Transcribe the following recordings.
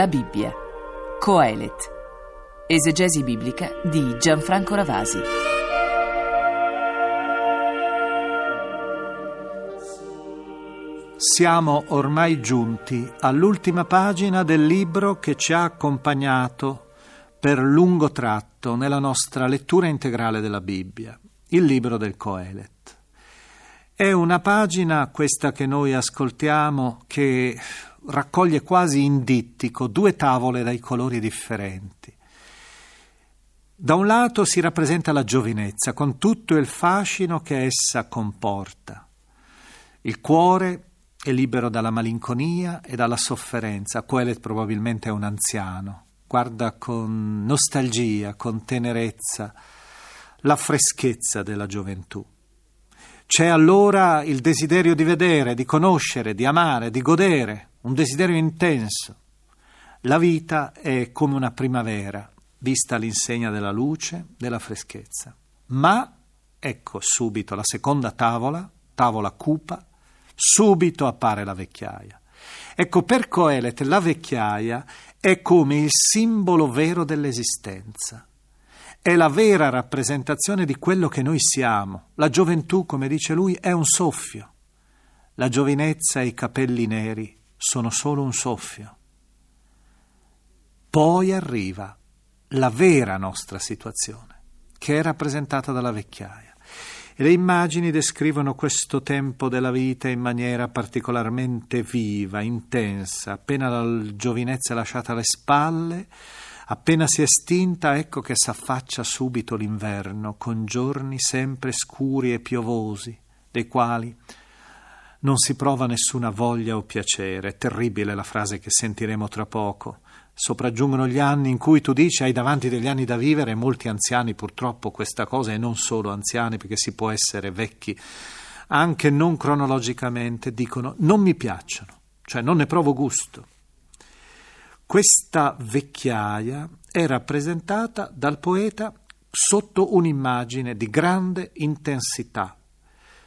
La Bibbia. Coelet. Esegesi biblica di Gianfranco Ravasi. Siamo ormai giunti all'ultima pagina del libro che ci ha accompagnato per lungo tratto nella nostra lettura integrale della Bibbia, il libro del Coelet. È una pagina, questa che noi ascoltiamo, che raccoglie quasi in dittico due tavole dai colori differenti. Da un lato si rappresenta la giovinezza con tutto il fascino che essa comporta. Il cuore è libero dalla malinconia e dalla sofferenza. Quellet probabilmente un anziano. Guarda con nostalgia, con tenerezza, la freschezza della gioventù. C'è allora il desiderio di vedere, di conoscere, di amare, di godere, un desiderio intenso. La vita è come una primavera, vista all'insegna della luce, della freschezza. Ma ecco subito la seconda tavola, tavola cupa, subito appare la vecchiaia. Ecco, per Coelet la vecchiaia è come il simbolo vero dell'esistenza. È la vera rappresentazione di quello che noi siamo. La gioventù, come dice lui, è un soffio. La giovinezza e i capelli neri sono solo un soffio. Poi arriva la vera nostra situazione, che è rappresentata dalla vecchiaia. E le immagini descrivono questo tempo della vita in maniera particolarmente viva, intensa. Appena la giovinezza è lasciata alle spalle, appena si è estinta, ecco che s'affaccia subito l'inverno, con giorni sempre scuri e piovosi, dei quali non si prova nessuna voglia o piacere. Terribile la frase che sentiremo tra poco. Sopraggiungono gli anni in cui tu dici hai davanti degli anni da vivere, e molti anziani purtroppo questa cosa, e non solo anziani, perché si può essere vecchi, anche non cronologicamente, dicono non mi piacciono, cioè non ne provo gusto. Questa vecchiaia è rappresentata dal poeta sotto un'immagine di grande intensità,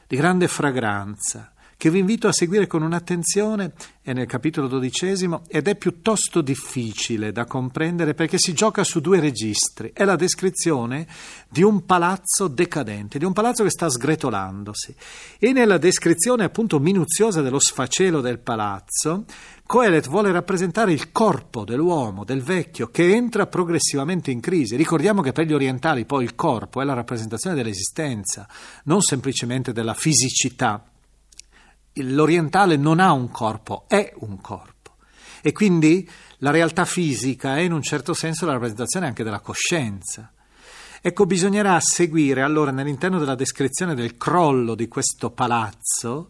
di grande fragranza, che vi invito a seguire con un'attenzione, è nel capitolo dodicesimo ed è piuttosto difficile da comprendere perché si gioca su due registri. È la descrizione di un palazzo decadente, di un palazzo che sta sgretolandosi. E nella descrizione appunto minuziosa dello sfacelo del palazzo, Coelet vuole rappresentare il corpo dell'uomo, del vecchio, che entra progressivamente in crisi. Ricordiamo che per gli orientali poi il corpo è la rappresentazione dell'esistenza, non semplicemente della fisicità l'orientale non ha un corpo, è un corpo. E quindi la realtà fisica è in un certo senso la rappresentazione anche della coscienza. Ecco, bisognerà seguire allora nell'interno della descrizione del crollo di questo palazzo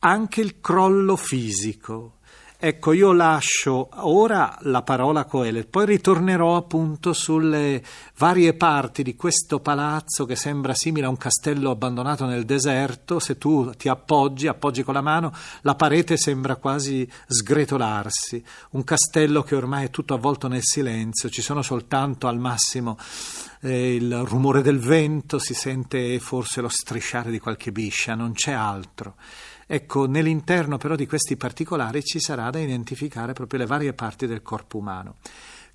anche il crollo fisico. Ecco, io lascio ora la parola a Coelet, poi ritornerò appunto sulle varie parti di questo palazzo che sembra simile a un castello abbandonato nel deserto. Se tu ti appoggi, appoggi con la mano, la parete sembra quasi sgretolarsi. Un castello che ormai è tutto avvolto nel silenzio, ci sono soltanto al massimo eh, il rumore del vento, si sente forse lo strisciare di qualche biscia, non c'è altro. Ecco, nell'interno però di questi particolari ci sarà da identificare proprio le varie parti del corpo umano.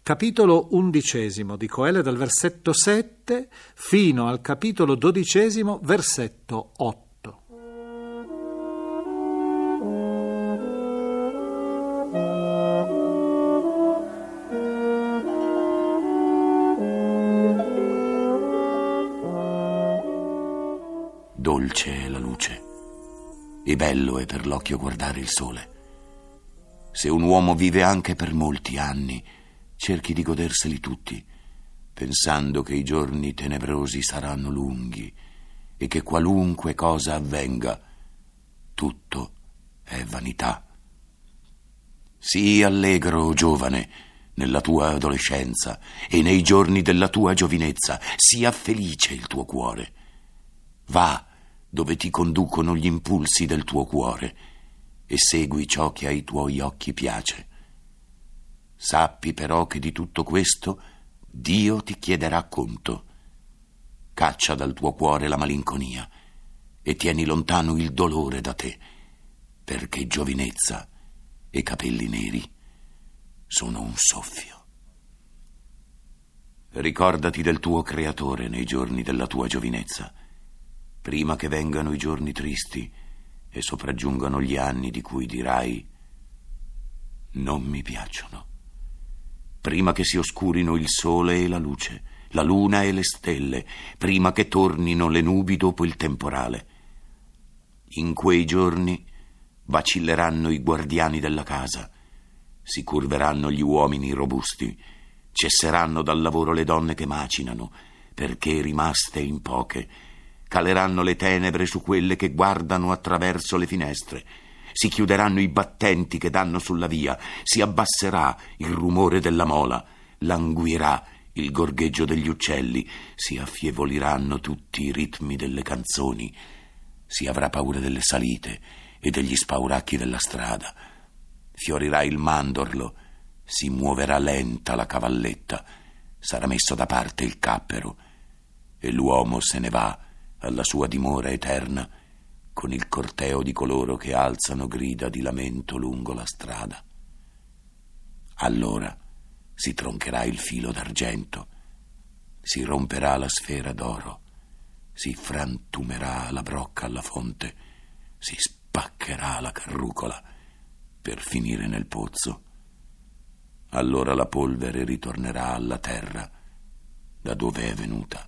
Capitolo undicesimo di Coele dal versetto 7 fino al capitolo dodicesimo versetto 8. Dolce è la luce e bello è per l'occhio guardare il sole. Se un uomo vive anche per molti anni, cerchi di goderseli tutti, pensando che i giorni tenebrosi saranno lunghi e che qualunque cosa avvenga, tutto è vanità. Sii allegro, giovane, nella tua adolescenza e nei giorni della tua giovinezza, sia felice il tuo cuore. Va dove ti conducono gli impulsi del tuo cuore e segui ciò che ai tuoi occhi piace. Sappi però che di tutto questo Dio ti chiederà conto. Caccia dal tuo cuore la malinconia e tieni lontano il dolore da te, perché giovinezza e capelli neri sono un soffio. Ricordati del tuo creatore nei giorni della tua giovinezza, prima che vengano i giorni tristi e sopraggiungano gli anni di cui dirai non mi piacciono. Prima che si oscurino il sole e la luce, la luna e le stelle, prima che tornino le nubi dopo il temporale. In quei giorni vacilleranno i guardiani della casa, si curveranno gli uomini robusti, cesseranno dal lavoro le donne che macinano, perché rimaste in poche, caleranno le tenebre su quelle che guardano attraverso le finestre, si chiuderanno i battenti che danno sulla via, si abbasserà il rumore della mola, languirà il gorgheggio degli uccelli, si affievoliranno tutti i ritmi delle canzoni, si avrà paura delle salite e degli spauracchi della strada, fiorirà il mandorlo, si muoverà lenta la cavalletta, sarà messo da parte il cappero e l'uomo se ne va alla sua dimora eterna con il corteo di coloro che alzano grida di lamento lungo la strada. Allora si troncherà il filo d'argento, si romperà la sfera d'oro, si frantumerà la brocca alla fonte, si spaccherà la carrucola per finire nel pozzo. Allora la polvere ritornerà alla terra da dove è venuta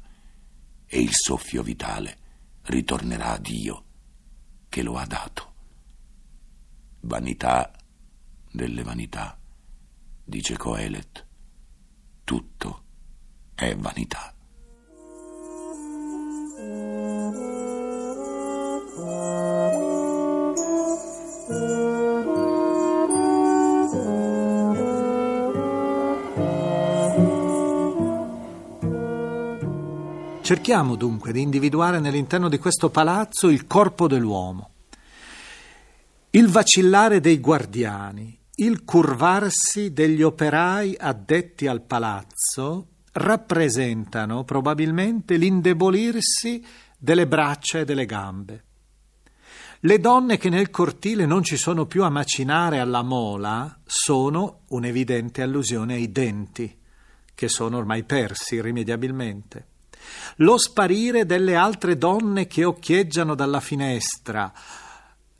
e il soffio vitale ritornerà a Dio che lo ha dato. Vanità delle vanità dice Coelet, tutto è vanità. Cerchiamo dunque di individuare nell'interno di questo palazzo il corpo dell'uomo, il vacillare dei guardiani, il curvarsi degli operai addetti al palazzo rappresentano probabilmente l'indebolirsi delle braccia e delle gambe. Le donne che nel cortile non ci sono più a macinare alla mola sono un'evidente allusione ai denti, che sono ormai persi irrimediabilmente. Lo sparire delle altre donne che occhieggiano dalla finestra,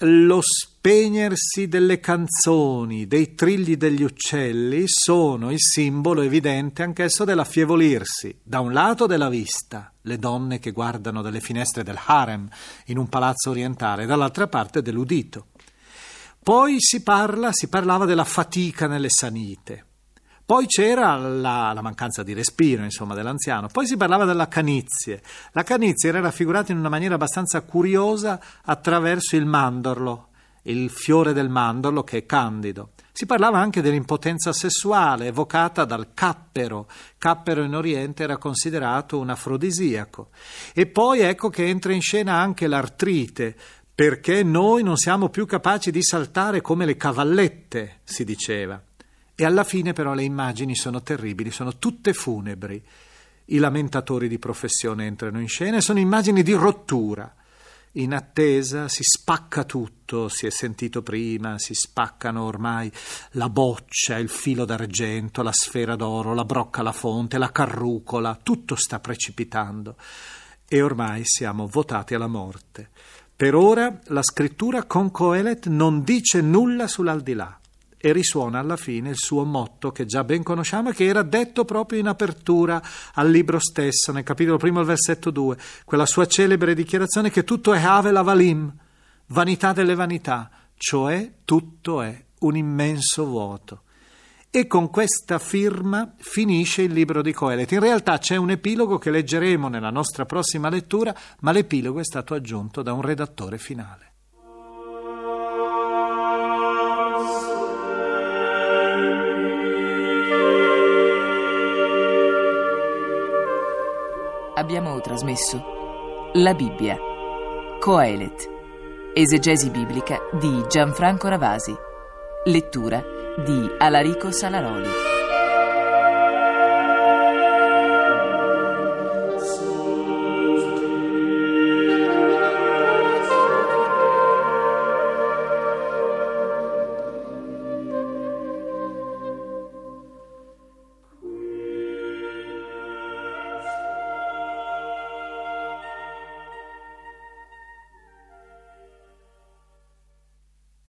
lo spegnersi delle canzoni, dei trilli degli uccelli sono il simbolo evidente anch'esso dell'affievolirsi, da un lato della vista, le donne che guardano dalle finestre del harem in un palazzo orientale, dall'altra parte dell'udito. Poi si parla, si parlava della fatica nelle sanite. Poi c'era la, la, mancanza di respiro, insomma, dell'anziano. Poi si parlava della canizie. La canizie era raffigurata in una maniera abbastanza curiosa attraverso il mandorlo, il fiore del mandorlo che è candido. Si parlava anche dell'impotenza sessuale evocata dal cappero. Cappero in Oriente era considerato un afrodisiaco. E poi ecco che entra in scena anche l'artrite, perché noi non siamo più capaci di saltare come le cavallette, si diceva. E alla fine però le immagini sono terribili, sono tutte funebri. I lamentatori di professione entrano in scena e sono immagini di rottura. In attesa si spacca tutto, si è sentito prima, si spaccano ormai la boccia, il filo d'argento, la sfera d'oro, la brocca alla fonte, la carrucola, tutto sta precipitando e ormai siamo votati alla morte. Per ora la scrittura con Coelet non dice nulla sull'aldilà e risuona alla fine il suo motto che già ben conosciamo e che era detto proprio in apertura al libro stesso, nel capitolo primo al versetto 2, quella sua celebre dichiarazione che tutto è Ave la Valim, vanità delle vanità, cioè tutto è un immenso vuoto. E con questa firma finisce il libro di Coelet. In realtà c'è un epilogo che leggeremo nella nostra prossima lettura, ma l'epilogo è stato aggiunto da un redattore finale. Abbiamo trasmesso La Bibbia, Coelet, esegesi biblica di Gianfranco Ravasi, lettura di Alarico Salaroli.